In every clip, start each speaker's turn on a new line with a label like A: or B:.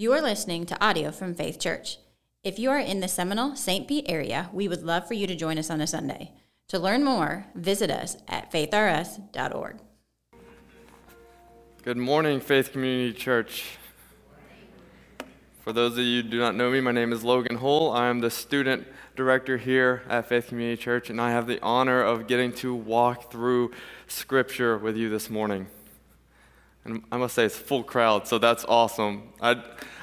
A: You are listening to audio from Faith Church. If you are in the Seminole St. Pete area, we would love for you to join us on a Sunday. To learn more, visit us at faithrs.org.
B: Good morning, Faith Community Church. For those of you who do not know me, my name is Logan Hull. I am the student director here at Faith Community Church, and I have the honor of getting to walk through Scripture with you this morning. And I must say, it's full crowd, so that's awesome. I,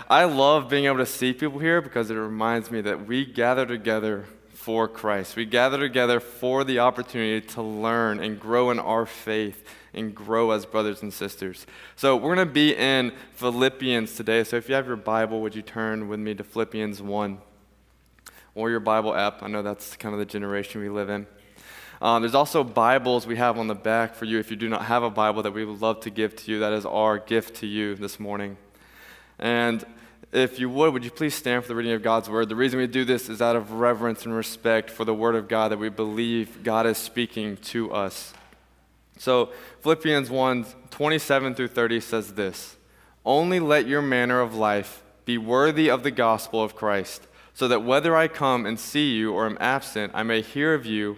B: I love being able to see people here because it reminds me that we gather together for Christ. We gather together for the opportunity to learn and grow in our faith and grow as brothers and sisters. So we're going to be in Philippians today. So if you have your Bible, would you turn with me to Philippians 1 or your Bible app? I know that's kind of the generation we live in. Um, there's also Bibles we have on the back for you if you do not have a Bible that we would love to give to you. That is our gift to you this morning. And if you would, would you please stand for the reading of God's Word? The reason we do this is out of reverence and respect for the Word of God that we believe God is speaking to us. So, Philippians 1 27 through 30 says this Only let your manner of life be worthy of the gospel of Christ, so that whether I come and see you or am absent, I may hear of you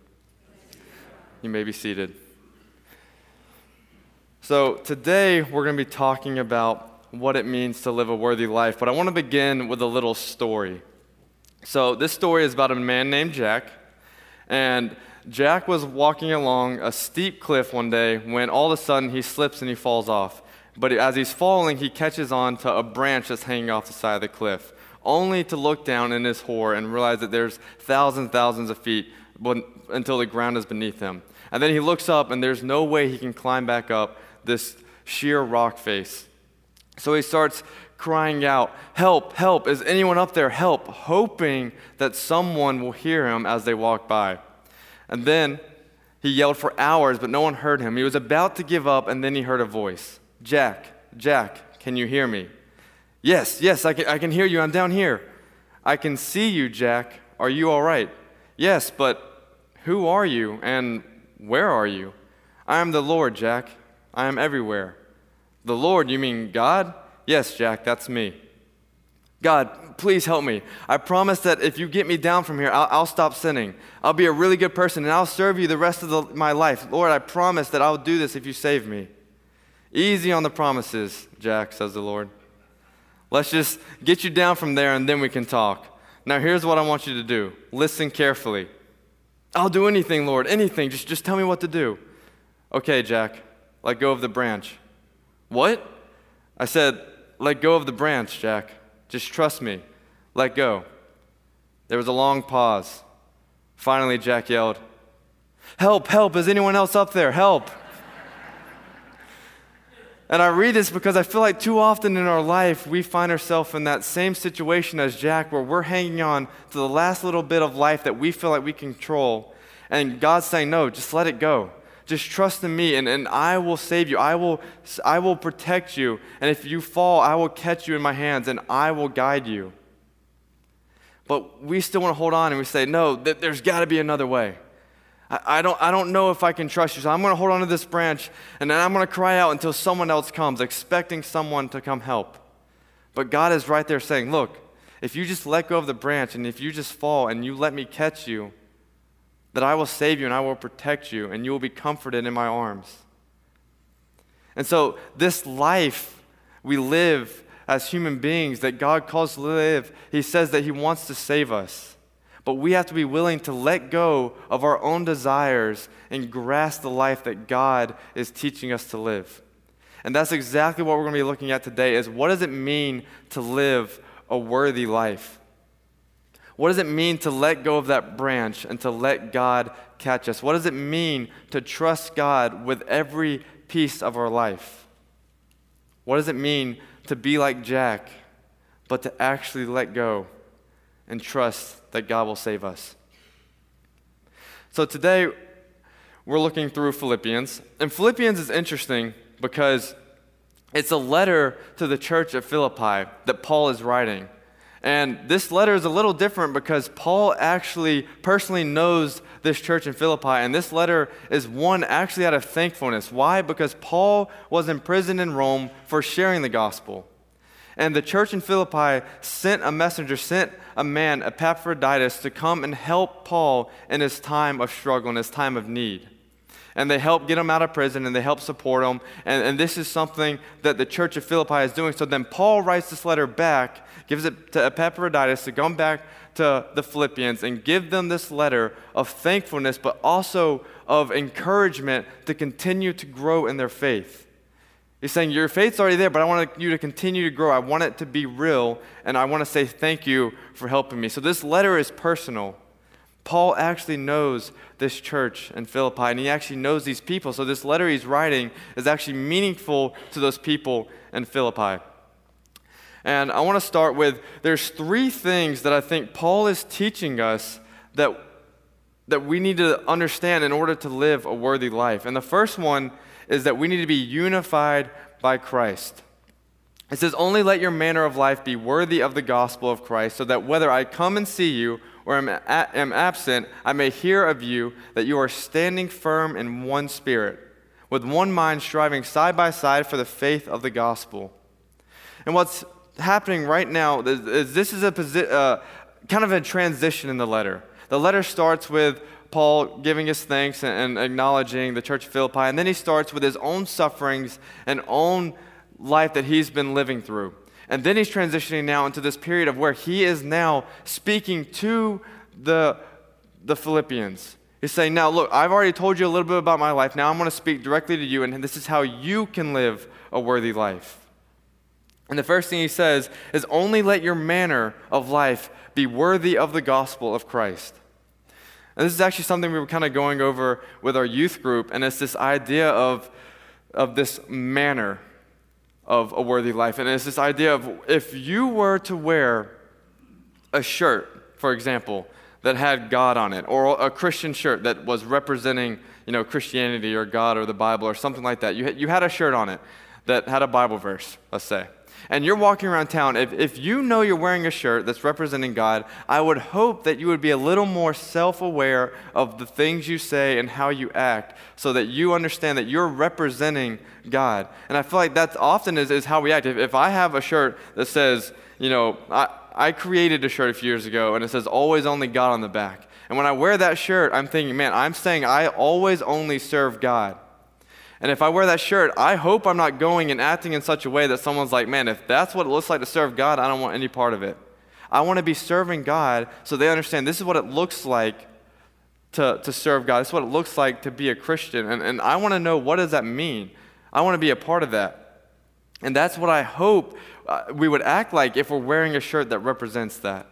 B: You may be seated. So, today we're going to be talking about what it means to live a worthy life, but I want to begin with a little story. So, this story is about a man named Jack, and Jack was walking along a steep cliff one day when all of a sudden he slips and he falls off. But as he's falling, he catches on to a branch that's hanging off the side of the cliff, only to look down in his horror and realize that there's thousands and thousands of feet until the ground is beneath him. And then he looks up, and there's no way he can climb back up this sheer rock face. So he starts crying out, Help, help, is anyone up there? Help, hoping that someone will hear him as they walk by. And then he yelled for hours, but no one heard him. He was about to give up, and then he heard a voice Jack, Jack, can you hear me? Yes, yes, I can, I can hear you. I'm down here. I can see you, Jack. Are you all right? Yes, but who are you, and where are you? I am the Lord, Jack. I am everywhere. The Lord, you mean God? Yes, Jack, that's me. God, please help me. I promise that if you get me down from here, I'll, I'll stop sinning. I'll be a really good person and I'll serve you the rest of the, my life. Lord, I promise that I'll do this if you save me. Easy on the promises, Jack, says the Lord. Let's just get you down from there and then we can talk. Now, here's what I want you to do listen carefully. I'll do anything, Lord, anything. Just, just tell me what to do. Okay, Jack, let go of the branch. What? I said, let go of the branch, Jack. Just trust me. Let go. There was a long pause. Finally, Jack yelled, Help, help, is anyone else up there? Help. And I read this because I feel like too often in our life we find ourselves in that same situation as Jack where we're hanging on to the last little bit of life that we feel like we control. And God's saying, No, just let it go. Just trust in me and, and I will save you. I will, I will protect you. And if you fall, I will catch you in my hands and I will guide you. But we still want to hold on and we say, no, th- there's got to be another way. I, don't, I don't know if I can trust you. So I'm going to hold on to this branch and then I'm going to cry out until someone else comes, expecting someone to come help. But God is right there saying, look, if you just let go of the branch and if you just fall and you let me catch you, that I will save you and I will protect you, and you will be comforted in my arms. And so, this life we live as human beings that God calls to live, He says that He wants to save us. But we have to be willing to let go of our own desires and grasp the life that God is teaching us to live. And that's exactly what we're going to be looking at today is what does it mean to live a worthy life? What does it mean to let go of that branch and to let God catch us? What does it mean to trust God with every piece of our life? What does it mean to be like Jack, but to actually let go and trust that God will save us. So today, we're looking through Philippians. And Philippians is interesting because it's a letter to the church of Philippi that Paul is writing. And this letter is a little different because Paul actually personally knows this church in Philippi. And this letter is one actually out of thankfulness. Why? Because Paul was imprisoned in Rome for sharing the gospel. And the church in Philippi sent a messenger, sent a man, Epaphroditus, to come and help Paul in his time of struggle, in his time of need. And they help get him out of prison and they help support him. And, and this is something that the church of Philippi is doing. So then Paul writes this letter back, gives it to Epaphroditus to come back to the Philippians and give them this letter of thankfulness, but also of encouragement to continue to grow in their faith. He's saying, Your faith's already there, but I want you to continue to grow. I want it to be real, and I want to say thank you for helping me. So this letter is personal. Paul actually knows this church in Philippi, and he actually knows these people. So, this letter he's writing is actually meaningful to those people in Philippi. And I want to start with there's three things that I think Paul is teaching us that, that we need to understand in order to live a worthy life. And the first one is that we need to be unified by Christ. It says, Only let your manner of life be worthy of the gospel of Christ, so that whether I come and see you or am, a- am absent, I may hear of you that you are standing firm in one spirit, with one mind striving side by side for the faith of the gospel. And what's happening right now is, is this is a posi- uh, kind of a transition in the letter. The letter starts with Paul giving his thanks and, acknowledging the church of Philippi, and then he starts with his own sufferings and own life that he's been living through. And then he's transitioning now into this period of where he is now speaking to the, the Philippians. He's saying, Now, look, I've already told you a little bit about my life. Now I'm going to speak directly to you, and this is how you can live a worthy life. And the first thing he says is, Only let your manner of life be worthy of the gospel of Christ. And this is actually something we were kind of going over with our youth group, and it's this idea of, of this manner of a worthy life. And it's this idea of if you were to wear a shirt, for example, that had God on it, or a Christian shirt that was representing, you know, Christianity or God or the Bible or something like that. You you had a shirt on it that had a Bible verse, let's say and you're walking around town, if, if you know you're wearing a shirt that's representing God, I would hope that you would be a little more self aware of the things you say and how you act so that you understand that you're representing God. And I feel like that's often is, is how we act. If, if I have a shirt that says, you know, I, I created a shirt a few years ago and it says always only God on the back. And when I wear that shirt, I'm thinking, man, I'm saying I always only serve God. And if I wear that shirt, I hope I'm not going and acting in such a way that someone's like, man, if that's what it looks like to serve God, I don't want any part of it. I want to be serving God so they understand this is what it looks like to, to serve God. This is what it looks like to be a Christian. And, and I want to know what does that mean? I want to be a part of that. And that's what I hope uh, we would act like if we're wearing a shirt that represents that.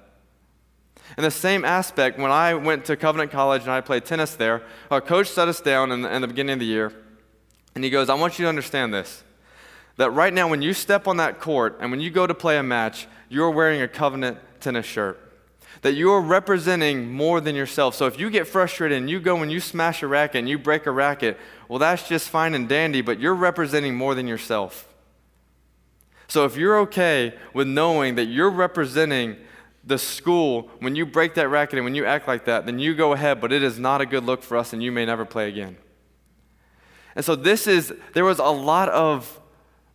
B: In the same aspect, when I went to Covenant College and I played tennis there, our coach set us down in the, in the beginning of the year and he goes, I want you to understand this that right now, when you step on that court and when you go to play a match, you're wearing a covenant tennis shirt. That you are representing more than yourself. So if you get frustrated and you go and you smash a racket and you break a racket, well, that's just fine and dandy, but you're representing more than yourself. So if you're okay with knowing that you're representing the school when you break that racket and when you act like that, then you go ahead, but it is not a good look for us and you may never play again. And so this is, there was a lot of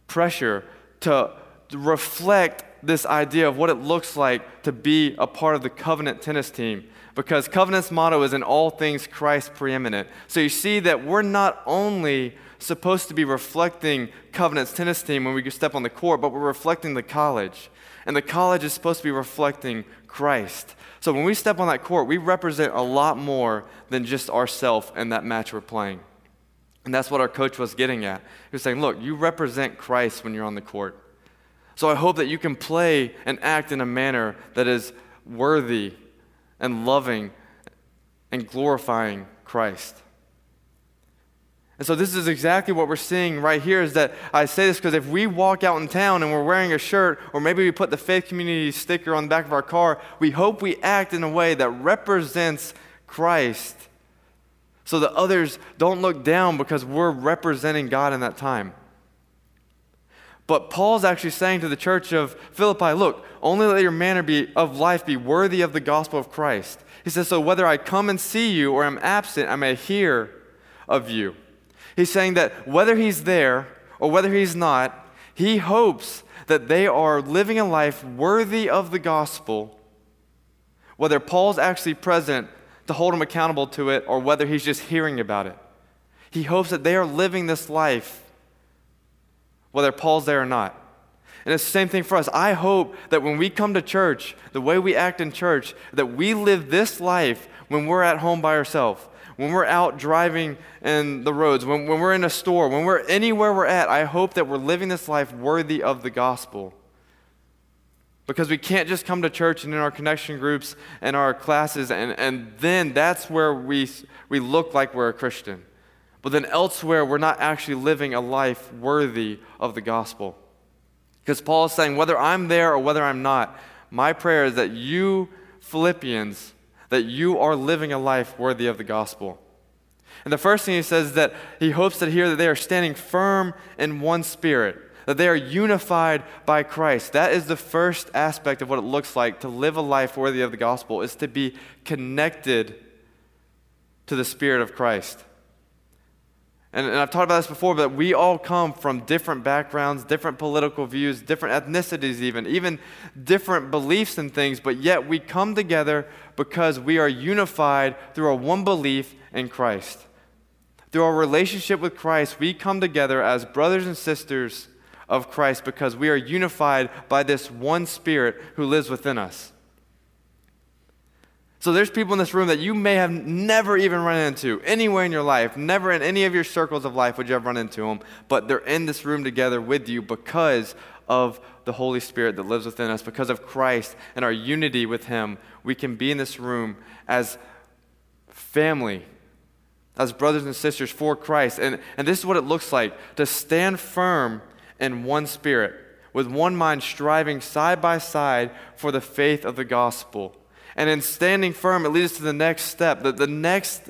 B: pressure to, reflect this idea of what it looks like to be a part of the covenant tennis team. Because covenant's motto is in all things Christ preeminent. So you see that we're not only supposed to be reflecting covenant's tennis team when we step on the court, but we're reflecting the college. And the college is supposed to be reflecting Christ. So when we step on that court, we represent a lot more than just ourselves and that match we're playing. And that's what our coach was getting at. He was saying, Look, you represent Christ when you're on the court. So I hope that you can play and act in a manner that is worthy and loving and glorifying Christ. And so this is exactly what we're seeing right here is that I say this because if we walk out in town and we're wearing a shirt, or maybe we put the faith community sticker on the back of our car, we hope we act in a way that represents Christ so that others don't look down because we're representing God in that time. But Paul's actually saying to the church of Philippi, look, only let your manner be, of life be worthy of the gospel of Christ. He says, so whether I come and see you or I'm absent, I may hear of you. He's saying that whether he's there or whether he's not, he hopes that they are living a life worthy of the gospel, whether Paul's actually present to hold him accountable to it or whether he's just hearing about it. He hopes that they are living this life, whether Paul's there or not. And it's the same thing for us. I hope that when we come to church, the way we act in church, that we live this life when we're at home by ourselves when we're out driving in the roads, when, when we're in a store, when we're anywhere we're at, I hope that we're living this life worthy of the gospel. Because we can't just come to church and in our connection groups and our classes, and, and then that's where we, we look like we're a Christian. But then elsewhere, we're not actually living a life worthy of the gospel. Because Paul is saying, whether I'm there or whether I'm not, my prayer is that you, Philippians, that you are living a life worthy of the gospel. And the first thing he says is that he hopes to hear that they are standing firm in one spirit, that they are unified by Christ. That is the first aspect of what it looks like to live a life worthy of the gospel, is to be connected to the Spirit of Christ. And, and, I've talked about this before, but we all come from different backgrounds, different political views, different ethnicities, even, even different beliefs and things, but yet we come together because we are unified through our one belief in Christ. Through our relationship with Christ, we come together as brothers and sisters of Christ because we are unified by this one Spirit who lives within us. So there's people in this room that you may have never even run into anywhere in your life, never in any of your circles of life would you have run into them, but they're in this room together with you because of the Holy Spirit that lives within us, because of Christ and our unity with Him. We can be in this room as family, as brothers and sisters for Christ. And, and this is what it looks like to stand firm in one spirit, with one mind striving side by side for the faith of the gospel and in standing firm, it leads us to the next step. The, the next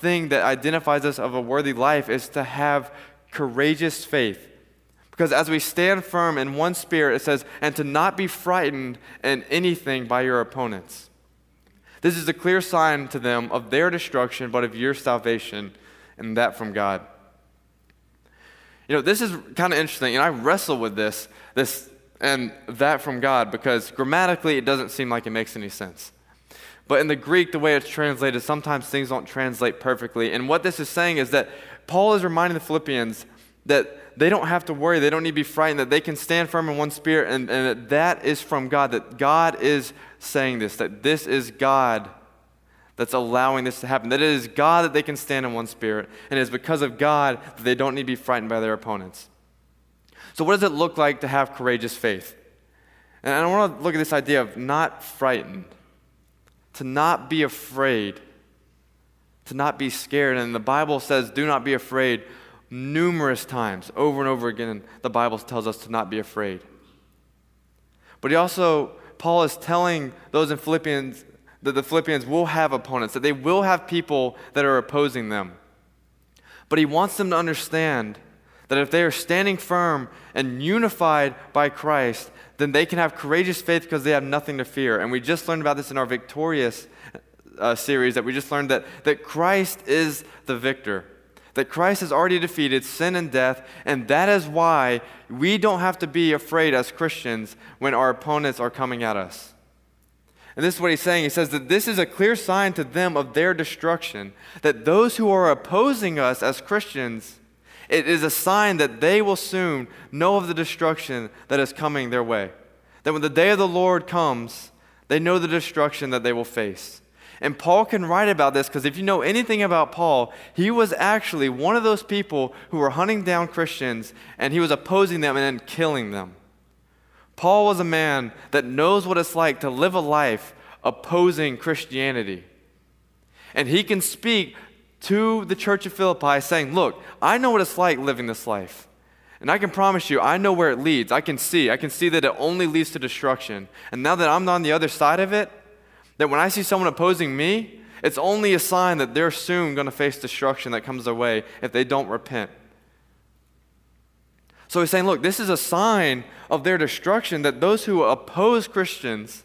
B: thing that identifies us of a worthy life is to have courageous faith. Because as we stand firm in one spirit, it says, and to not be frightened in anything by your opponents. This is a clear sign to them of their destruction, but of your salvation, and that from God. You know, this is kind of interesting, and I wrestle with this, this and that from God, because grammatically it doesn't seem like it makes any sense. But in the Greek, the way it's translated, sometimes things don't translate perfectly. And what this is saying is that Paul is reminding the Philippians that they don't have to worry, they don't need to be frightened, that they can stand firm in one spirit, and, and that that is from God, that God is saying this, that this is God that's allowing this to happen, that it is God that they can stand in one spirit, and it is because of God that they don't need to be frightened by their opponents. So, what does it look like to have courageous faith? And I want to look at this idea of not frightened to not be afraid, to not be scared. And the Bible says, do not be afraid numerous times. Over and over again, the Bible tells us to not be afraid. But he also, Paul is telling those in Philippians that the Philippians will have opponents, that they will have people that are opposing them. But he wants them to understand that if they are standing firm and unified by Christ, then they can have courageous faith because they have nothing to fear. And we just learned about this in our victorious uh, series that we just learned that, that Christ is the victor, that Christ has already defeated sin and death, and that is why we don't have to be afraid as Christians when our opponents are coming at us. And this is what he's saying. He says that this is a clear sign to them of their destruction, that those who are opposing us as Christians it is a sign that they will soon know of the destruction that is coming their way. That when the day of the Lord comes, they know the destruction that they will face. And Paul can write about this because if you know anything about Paul, he was actually one of those people who were hunting down Christians and he was opposing them and then killing them. Paul was a man that knows what it's like to live a life opposing Christianity. And he can speak to the church of Philippi, saying, Look, I know what it's like living this life. And I can promise you, I know where it leads. I can see. I can see that it only leads to destruction. And now that I'm on the other side of it, that when I see someone opposing me, it's only a sign that they're soon going to face destruction that comes their way if they don't repent. So he's saying, look, this is a sign of their destruction that those who oppose Christians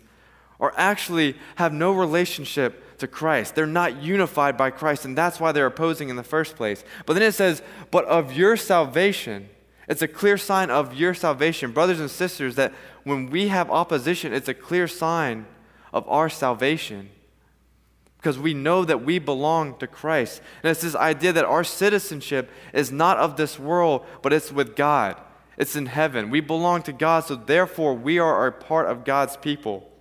B: are actually have no relationship to Christ. They're not unified by Christ, and that's why they're opposing in the first place. But then it says, but of your salvation. It's a clear sign of your salvation. Brothers and sisters, that when we have opposition, it's a clear sign of our salvation because we know that we belong to Christ. And it's this idea that our citizenship is not of this world, but it's with God. It's in heaven. We belong to God, so therefore we are a part of God's people.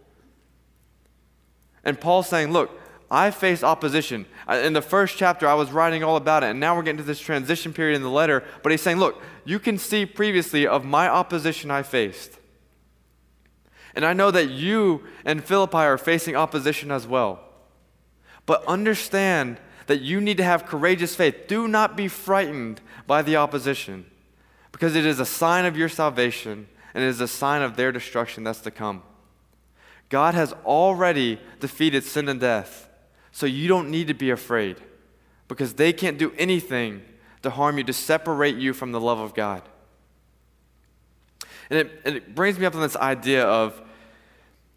B: And Paul's saying, Look, I face opposition. In the first chapter, I was writing all about it, and now we're getting to this transition period in the letter. But he's saying, Look, you can see previously of my opposition I faced. And I know that you and Philippi are facing opposition as well. But understand that you need to have courageous faith. Do not be frightened by the opposition, because it is a sign of your salvation and it is a sign of their destruction that's to come. God has already defeated sin and death, so you don't need to be afraid, because they can't do anything to harm you, to separate you from the love of God. And it, it brings me up on this idea of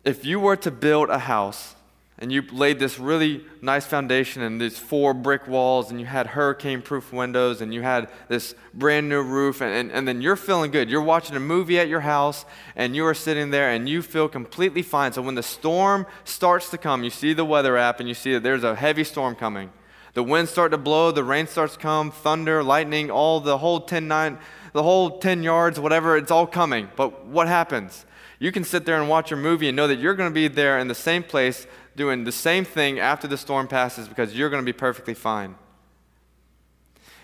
B: if you were to build a house, and you laid this really nice foundation and these four brick walls and you had hurricane proof windows and you had this brand new roof and, and, and then you're feeling good. You're watching a movie at your house and you are sitting there and you feel completely fine. So when the storm starts to come you see the weather app and you see that there's a heavy storm coming. The winds start to blow the rain starts to come thunder lightning all the whole 10 nine, the whole 10 yards whatever it's all coming. But what happens? You can sit there and watch your movie and know that you're going to be there in the same place doing the same thing after the storm passes because you're going to be perfectly fine.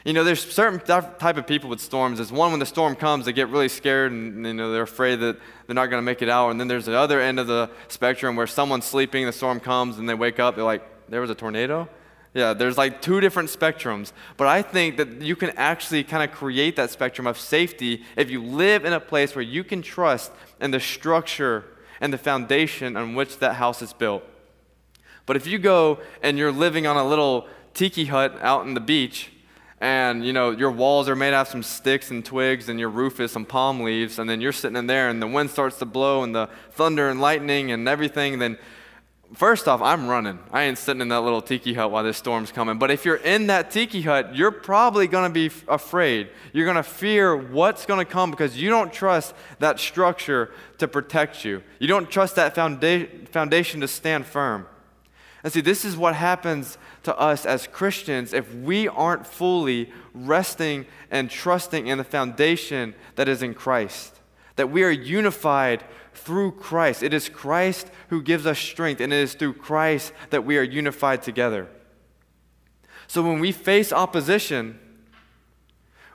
B: You know, there's certain type of people with storms. There's one when the storm comes, they get really scared and you know they're afraid that they're not going to make it out. And then there's the other end of the spectrum where someone's sleeping, the storm comes, and they wake up, they're like, "There was a tornado." Yeah, there's like two different spectrums. But I think that you can actually kind of create that spectrum of safety if you live in a place where you can trust in the structure and the foundation on which that house is built. But if you go and you're living on a little tiki hut out in the beach, and you know your walls are made out of some sticks and twigs and your roof is some palm leaves and then you're sitting in there and the wind starts to blow and the thunder and lightning and everything then first off i'm running. I ain't sitting in that little tiki hut while this storm's coming. But if you're in that tiki hut you're probably going to be afraid. You're going to fear what's going to come because you don't trust that structure to protect you. You don't trust that founda- foundation to stand firm and see, this is what happens to us as Christians if we aren't fully resting and trusting in the foundation that is in Christ. That we are unified through Christ. It is Christ who gives us strength, and it is through Christ that we are unified together. So when we face opposition,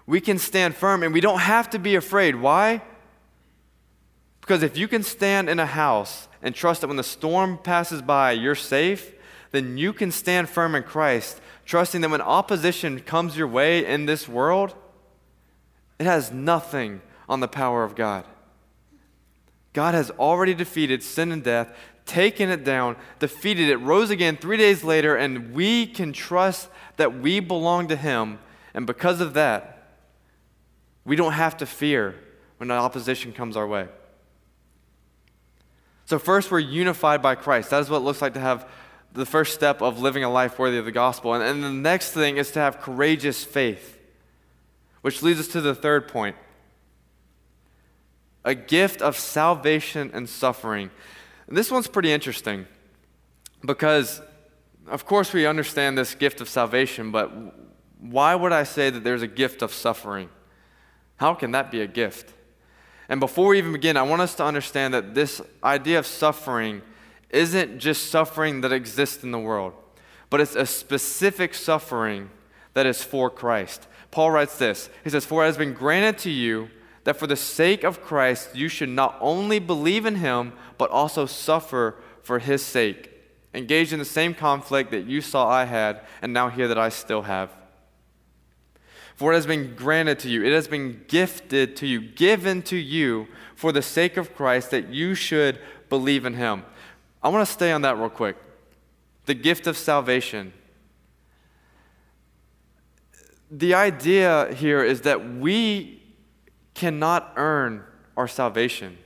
B: we can stand firm and we don't have to be afraid. Why? Because if you can stand in a house and trust that when the storm passes by, you're safe, then you can stand firm in Christ, trusting that when opposition comes your way in this world, it has nothing on the power of God. God has already defeated sin and death, taken it down, defeated it, rose again three days later, and we can trust that we belong to Him. And because of that, we don't have to fear when opposition comes our way. So, first, we're unified by Christ. That is what it looks like to have the first step of living a life worthy of the gospel. And, and the next thing is to have courageous faith, which leads us to the third point a gift of salvation and suffering. And this one's pretty interesting because, of course, we understand this gift of salvation, but why would I say that there's a gift of suffering? How can that be a gift? And before we even begin, I want us to understand that this idea of suffering isn't just suffering that exists in the world, but it's a specific suffering that is for Christ. Paul writes this He says, For it has been granted to you that for the sake of Christ you should not only believe in him, but also suffer for his sake. engaged in the same conflict that you saw I had, and now hear that I still have. For it has been granted to you, it has been gifted to you, given to you for the sake of Christ that you should believe in him. I want to stay on that real quick. The gift of salvation. The idea here is that we cannot earn our salvation.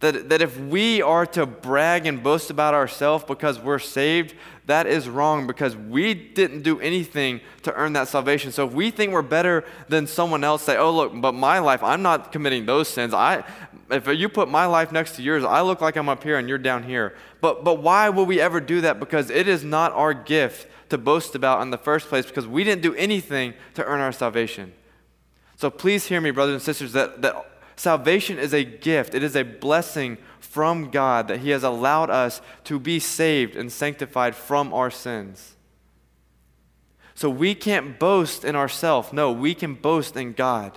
B: That, that if we are to brag and boast about ourselves because we're saved, that is wrong because we didn't do anything to earn that salvation. So if we think we're better than someone else, say, oh, look, but my life, I'm not committing those sins. I, if you put my life next to yours, I look like I'm up here and you're down here. But, but why will we ever do that? Because it is not our gift to boast about in the first place because we didn't do anything to earn our salvation. So please hear me, brothers and sisters, that, that Salvation is a gift, it is a blessing from God that He has allowed us to be saved and sanctified from our sins. So we can't boast in ourselves. No, we can boast in God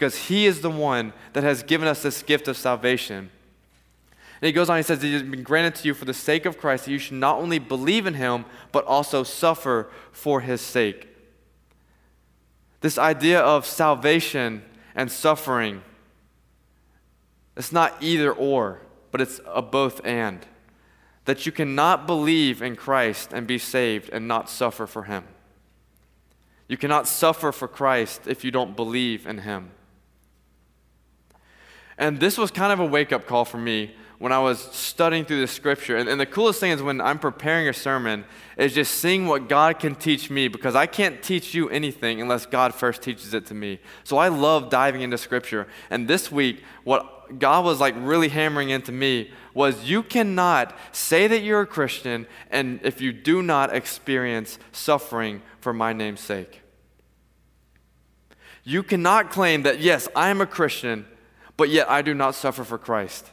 B: because He is the one that has given us this gift of salvation. And he goes on, he says, It has been granted to you for the sake of Christ that you should not only believe in Him, but also suffer for His sake. This idea of salvation and suffering it's not either or, but it's a both and. That you cannot believe in Christ and be saved and not suffer for Him. You cannot suffer for Christ if you don't believe in Him. And this was kind of a wake up call for me when I was studying through the scripture. And, and, the coolest thing is when I'm preparing a sermon, is just seeing what God can teach me because I can't teach you anything unless God first teaches it to me. So I love diving into scripture. And this week, what God was like really hammering into me was you cannot say that you're a Christian and if you do not experience suffering for my name's sake. You cannot claim that, yes, I am a Christian, but yet I do not suffer for Christ.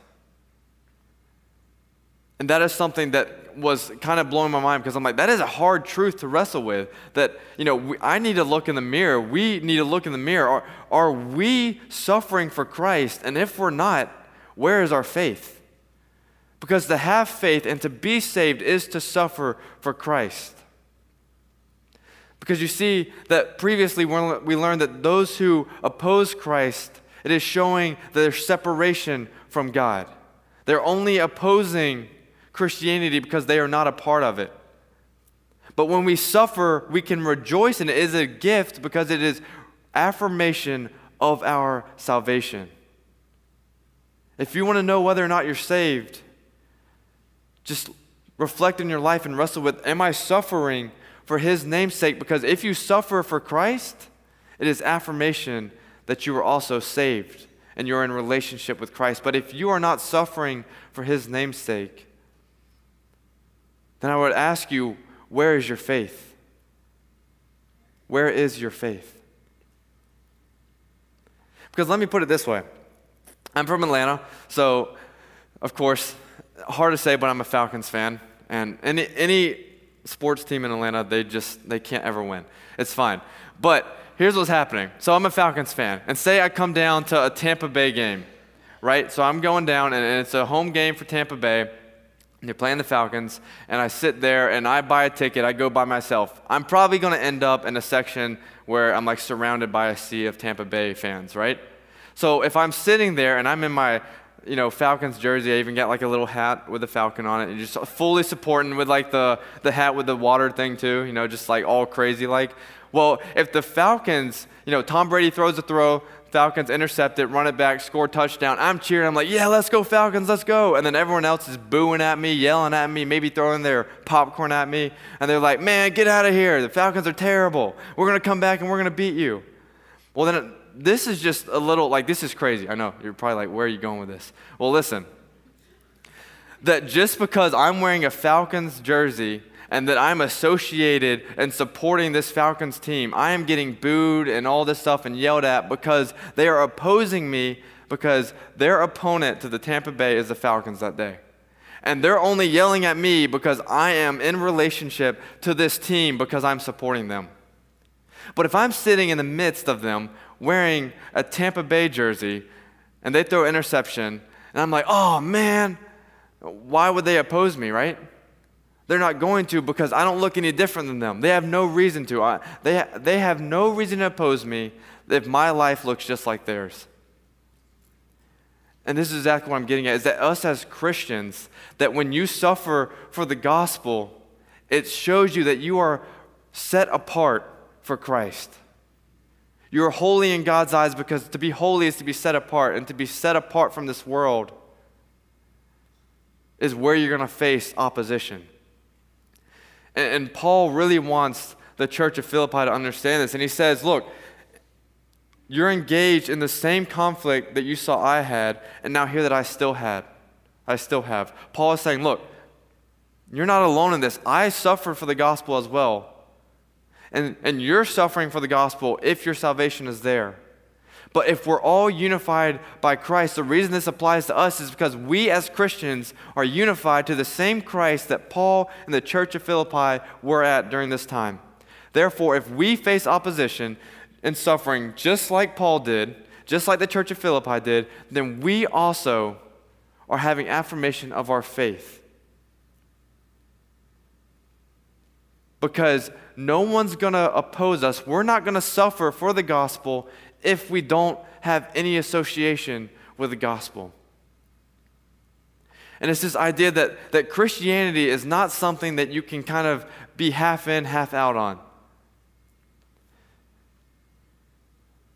B: And that is something that was kind of blowing my mind because I'm like, that is a hard truth to wrestle with. That, you know, we, I need to look in the mirror. We need to look in the mirror. Are, are we suffering for Christ? And if we're not, where is our faith? Because to have faith and to be saved is to suffer for Christ. Because you see that previously we learned that those who oppose Christ, it is showing their separation from God. They're only opposing Christianity because they are not a part of it. But when we suffer, we can rejoice, and it is a gift because it is affirmation of our salvation. If you want to know whether or not you're saved, just reflect in your life and wrestle with Am I suffering for His name's sake? Because if you suffer for Christ, it is affirmation that you are also saved and you're in relationship with Christ. But if you are not suffering for His name's sake, then I would ask you, where is your faith? Where is your faith? Because let me put it this way I'm from Atlanta, so of course, hard to say, but I'm a Falcons fan. And any, any sports team in Atlanta, they just they can't ever win. It's fine. But here's what's happening. So I'm a Falcons fan, and say I come down to a Tampa Bay game, right? So I'm going down, and, and it's a home game for Tampa Bay. They're playing the Falcons, and I sit there and I buy a ticket. I go by myself. I'm probably going to end up in a section where I'm like surrounded by a sea of Tampa Bay fans, right? So if I'm sitting there and I'm in my you know Falcons jersey, I even got like a little hat with a falcon on it, and just fully supporting with like the the hat with the water thing too, you know, just like all crazy like. Well, if the Falcons, you know, Tom Brady throws a throw, Falcons intercept it, run it back, score touchdown. I'm cheering. I'm like, yeah, let's go, Falcons, let's go. And then everyone else is booing at me, yelling at me, maybe throwing their popcorn at me. And they're like, man, get out of here. The Falcons are terrible. We're to come back and we're to beat you. Well, then this is just a little, like, this is crazy. I know. You're probably like, where are you going with this? Well, listen. That just because I'm wearing a Falcons jersey and that I'm associated and supporting this Falcons team. I am getting booed and all this stuff and yelled at because they are opposing me because their opponent to the Tampa Bay is the Falcons that day. And they're only yelling at me because I am in relationship to this team because I'm supporting them. But if I'm sitting in the midst of them wearing a Tampa Bay jersey and they throw interception and I'm like, oh man, why would they oppose me, right? They're not going to because I don't look any different than them. They have no reason to. I, they, they have no reason to oppose me if my life looks just like theirs. And this is exactly what I'm getting at is that us as Christians, that when you suffer for the gospel, it shows you that you are set apart for Christ. You are holy in God's eyes because to be holy is to be set apart, and to be set apart from this world is where you're going to face opposition. And, and, Paul really wants the church of Philippi to understand this. And he says, Look, you're engaged in the same conflict that you saw I had, and now here that I still had. I still have. Paul is saying, Look, you're not alone in this. I suffer for the gospel as well. And, and you're suffering for the gospel if your salvation is there. But if we're all unified by Christ, the reason this applies to us is because we as Christians are unified to the same Christ that Paul and the church of Philippi were at during this time. Therefore, if we face opposition and suffering just like Paul did, just like the church of Philippi did, then we also are having affirmation of our faith. Because no one's going to oppose us. We're not going to suffer for the gospel if we don't have any association with the gospel. And it's this idea that, that Christianity is not something that you can kind of be half in, half out on.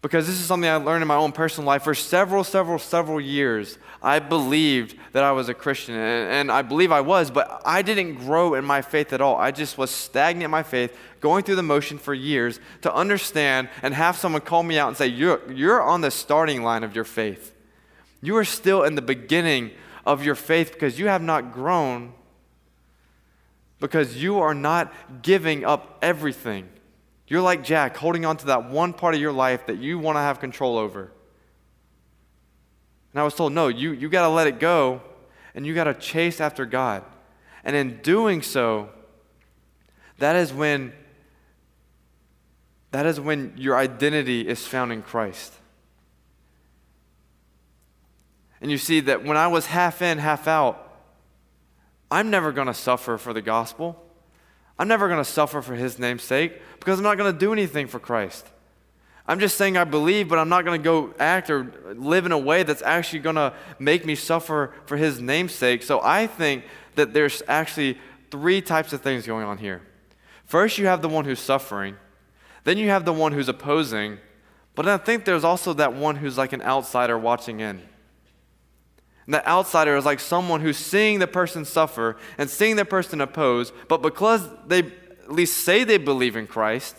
B: Because this is something I learned in my own personal life. For several, several, several years, I believed that I was a Christian. And, and, I believe I was, but I didn't grow in my faith at all. I just was stagnant in my faith, going through the motion for years to understand and have someone call me out and say, You're, you're on the starting line of your faith. You are still in the beginning of your faith because you have not grown, because you are not giving up everything. You're like Jack, holding on to that one part of your life that you want to have control over. And I was told, no, you, you got to let it go and you got to chase after God. And in doing so, that is when that is when your identity is found in Christ. And you see that when I was half in, half out, I'm never going to suffer for the gospel. I'm never going to suffer for his name's sake because I'm not going to do anything for Christ. I'm just saying I believe, but I'm not going to go act or live in a way that's actually going to make me suffer for his name's sake. So I think that there's actually three types of things going on here. First, you have the one who's suffering, then you have the one who's opposing, but I think there's also that one who's like an outsider watching in. And the outsider is like someone who's seeing the person suffer and seeing the person oppose, but because they at least say they believe in Christ,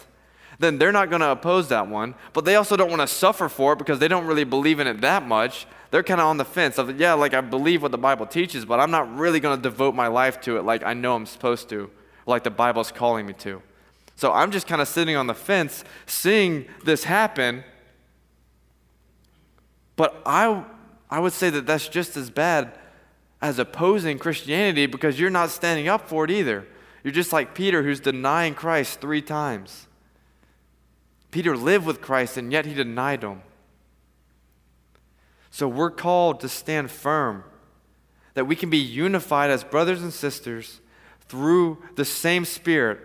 B: then they're not going to oppose that one. But they also don't want to suffer for it because they don't really believe in it that much. They're kind of on the fence of, yeah, like I believe what the Bible teaches, but I'm not really going to devote my life to it like I know I'm supposed to, like the Bible's calling me to. So I'm just kind of sitting on the fence, seeing this happen. But I I would say that that's just as bad as opposing Christianity because you're not standing up for it either. You're just like Peter, who's denying Christ three times. Peter lived with Christ, and yet he denied him. So we're called to stand firm, that we can be unified as brothers and sisters through the same Spirit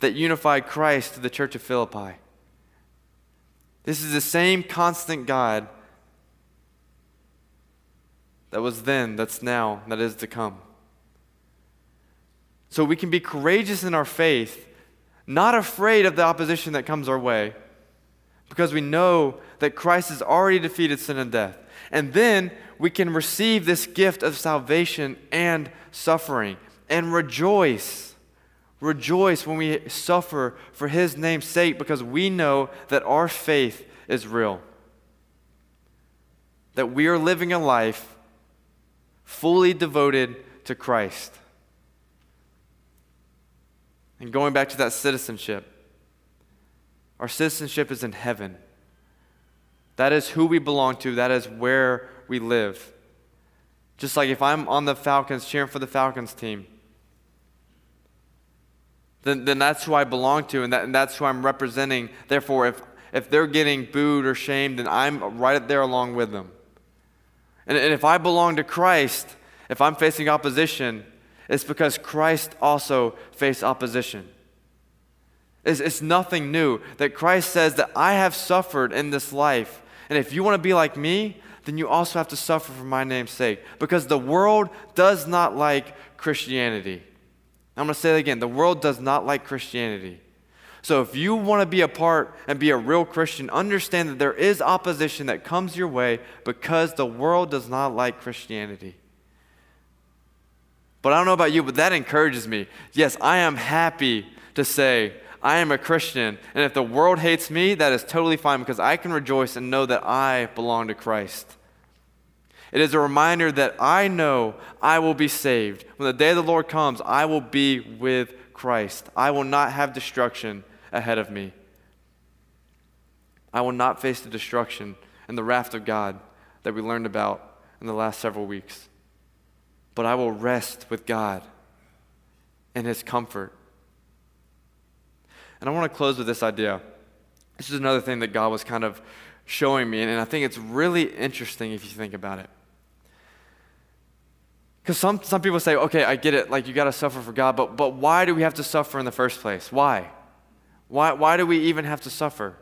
B: that unified Christ to the church of Philippi. This is the same constant God that was then, that's now, that is to come. So we can be courageous in our faith, not afraid of the opposition that comes our way, because we know that Christ has already defeated sin and death. And then we can receive this gift of salvation and suffering and rejoice. Rejoice when we suffer for His name's sake because we know that our faith is real. That we are living a life fully devoted to Christ. And going back to that citizenship, our citizenship is in heaven. That is who we belong to, that is where we live. Just like if I'm on the Falcons cheering for the Falcons team, then, then that's who I belong to and, that, and that's who I'm representing. Therefore, if, if they're getting booed or shamed, then I'm right there along with them. And, and if I belong to Christ, If I'm facing opposition, it's because Christ also faced opposition. It's, it's nothing new that Christ says that I have suffered in this life. And if you want to be like me, then you also have to suffer for my name's sake. Because the world does not like Christianity. I'm going to say it again the world does not like Christianity. So if you want to be a part and be a real Christian, understand that there is opposition that comes your way because the world does not like Christianity. But I don't know about you, but that encourages me. Yes, I am happy to say I am a Christian. And if the world hates me, that is totally fine because I can rejoice and know that I belong to Christ. It is a reminder that I know I will be saved. When the day of the Lord comes, I will be with Christ. I will not have destruction ahead of me. I will not face the destruction and the wrath of God that we learned about in the last several weeks but I will rest with God in His comfort. And I want to close with this idea. This is another thing that God was kind of showing me, and I think it's really interesting if you think about it. Because some, some people say, okay, I get it, like you got to suffer for God, but, but why do we have to suffer in the first place? Why? Why, why do we even have to suffer?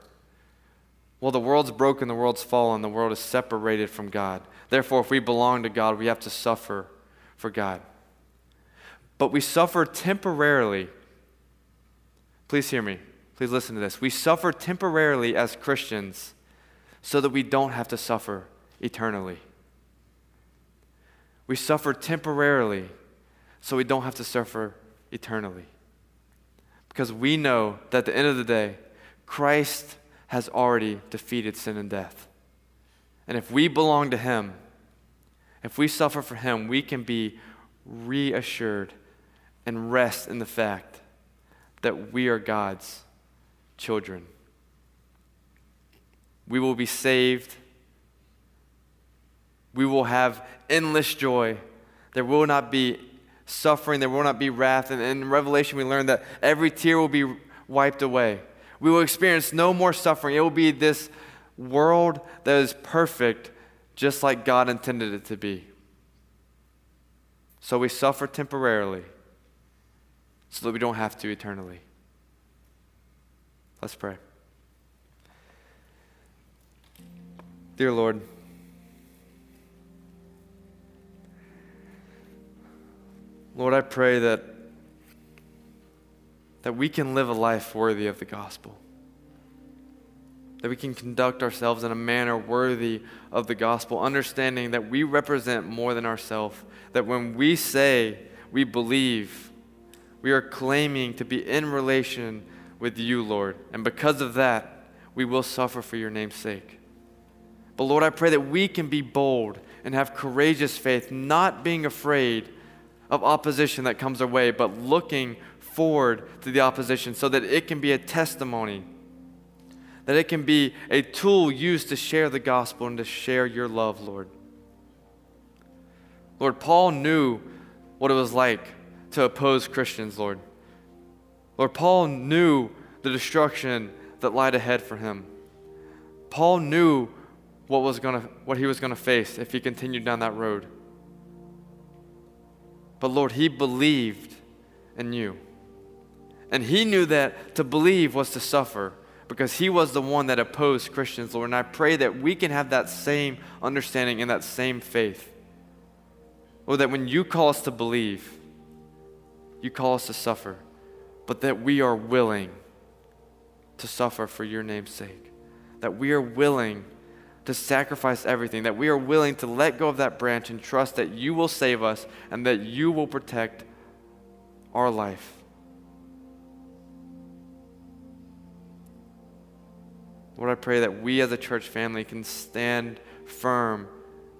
B: Well, the world's broken, the world's fallen, the world is separated from God. Therefore, if we belong to God, we have to suffer for God. But we suffer temporarily. Please hear me. Please listen to this. We suffer temporarily as Christians so that we don't have to suffer eternally. We suffer temporarily so we don't have to suffer eternally. Because we know that at the end of the day, Christ has already defeated sin and death. And if we belong to Him, if we suffer for Him, we can be reassured and rest in the fact that we are God's children. We will be saved. We will have endless joy. There will not be suffering. There will not be wrath. And in Revelation, we learn that every tear will be wiped away. We will experience no more suffering. It will be this world that is perfect just like God intended it to be. So we suffer temporarily so that we don't have to eternally. Let's pray. Dear Lord, Lord, I pray that, that we can live a life worthy of the gospel that we can conduct ourselves in a manner worthy of the gospel, understanding that we represent more than ourselves, that when we say we believe, we are claiming to be in relation with you, Lord. And because of that, we will suffer for your name's sake. But Lord, I pray that we can be bold and have courageous faith, not being afraid of opposition that comes our way, but looking forward to the opposition so that it can be a testimony that it can be a tool used to share the gospel and to share your love, Lord. Lord, Paul knew what it was like to oppose Christians, Lord. Lord, Paul knew the destruction that lied ahead for him. Paul knew what, was gonna, what he was going to face if he continued down that road. But Lord, he believed in you. And he knew that to believe was to suffer because he was the one that opposed Christians, Lord. And I pray that we can have that same understanding and that same faith. Lord, that when you call us to believe, you call us to suffer, but that we are willing to suffer for your name's sake. That we are willing to sacrifice everything, that we are willing to let go of that branch and trust that you will save us and that you will protect our life. Lord, I pray that we as a church family can stand firm,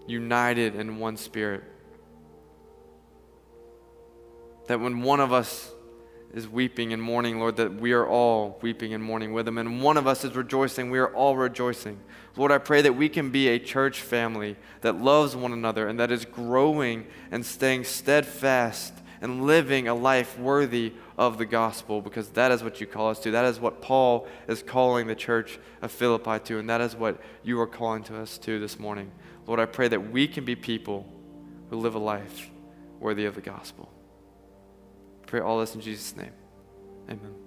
B: united in one spirit. That when one of us is weeping and mourning, Lord, that we are all weeping and mourning with them. And one of us is rejoicing, we are all rejoicing. Lord, I pray that we can be a church family that loves one another and that is growing and staying steadfast and living a life worthy of the gospel because that is what you call us to. That is what Paul is calling the church of Philippi to, and that is what you are calling to us to this morning. Lord, I pray that we can be people who live a life worthy of the gospel. Pray all this in Jesus' name. Amen.